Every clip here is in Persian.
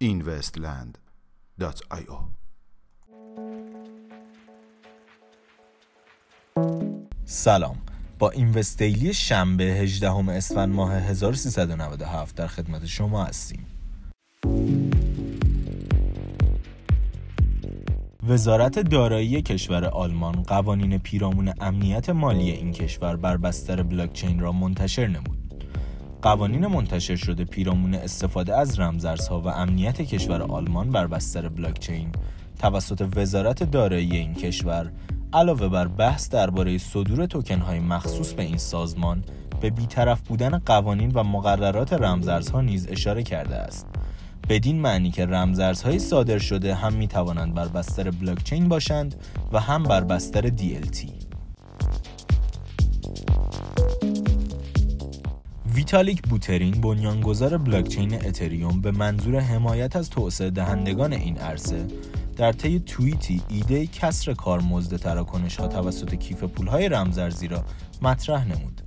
investland.io سلام. با اینوستیلی شنبه 18 اسفند ماه 1397 در خدمت شما هستیم. وزارت دارایی کشور آلمان قوانین پیرامون امنیت مالی این کشور بر بستر بلاکچین را منتشر نمود. قوانین منتشر شده پیرامون استفاده از رمزارزها و امنیت کشور آلمان بر بستر بلاکچین توسط وزارت دارایی این کشور علاوه بر بحث درباره صدور توکن های مخصوص به این سازمان به بیطرف بودن قوانین و مقررات رمزارزها نیز اشاره کرده است بدین معنی که رمزارزهای صادر شده هم می توانند بر بستر بلاکچین باشند و هم بر بستر DLT ویتالیک بوترین بنیانگذار بلاکچین اتریوم به منظور حمایت از توسعه دهندگان این عرصه در طی توییتی ایده کسر کارمزد تراکنش ها توسط کیف پول های رمزارزی را مطرح نمود.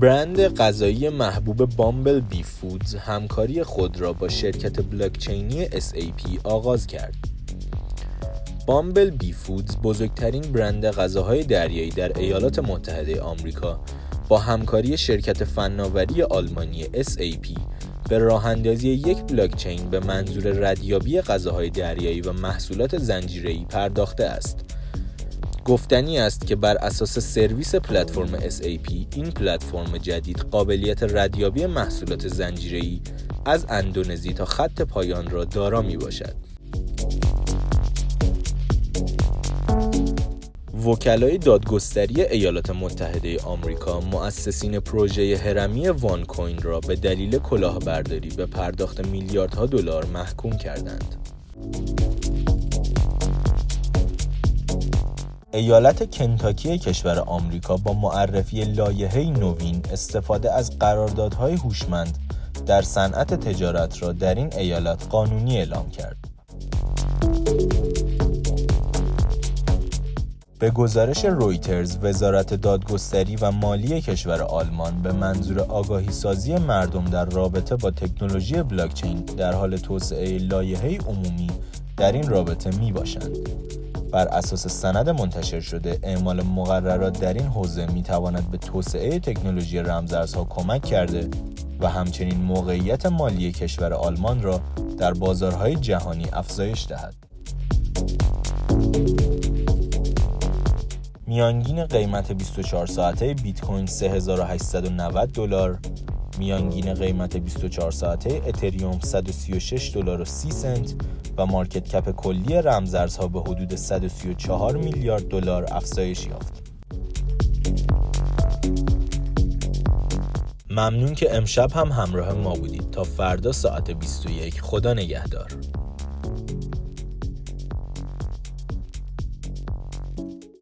برند غذایی محبوب بامبل بی فودز همکاری خود را با شرکت بلاکچینی SAP آغاز کرد. بامبل بی فودز بزرگترین برند غذاهای دریایی در ایالات متحده آمریکا با همکاری شرکت فناوری آلمانی SAP به راه اندازی یک بلاکچین به منظور ردیابی غذاهای دریایی و محصولات زنجیره‌ای پرداخته است. گفتنی است که بر اساس سرویس پلتفرم SAP این پلتفرم جدید قابلیت ردیابی محصولات زنجیره‌ای از اندونزی تا خط پایان را دارا می باشد. وکلای دادگستری ایالات متحده آمریکا مؤسسین پروژه هرمی وان کوین را به دلیل کلاهبرداری به پرداخت میلیاردها دلار محکوم کردند. ایالت کنتاکی کشور آمریکا با معرفی لایحه نوین استفاده از قراردادهای هوشمند در صنعت تجارت را در این ایالت قانونی اعلام کرد. به گزارش رویترز وزارت دادگستری و مالی کشور آلمان به منظور آگاهی سازی مردم در رابطه با تکنولوژی بلاکچین در حال توسعه لایحه عمومی در این رابطه می باشند. بر اساس سند منتشر شده اعمال مقررات در این حوزه می تواند به توسعه تکنولوژی رمزارزها کمک کرده و همچنین موقعیت مالی کشور آلمان را در بازارهای جهانی افزایش دهد. میانگین قیمت 24 ساعته بیت کوین 3890 دلار میانگین قیمت 24 ساعته اتریوم 136 دلار و 30 سنت و مارکت کپ کلی رمزارزها به حدود 134 میلیارد دلار افزایش یافت. ممنون که امشب هم همراه ما بودید تا فردا ساعت 21 خدا نگهدار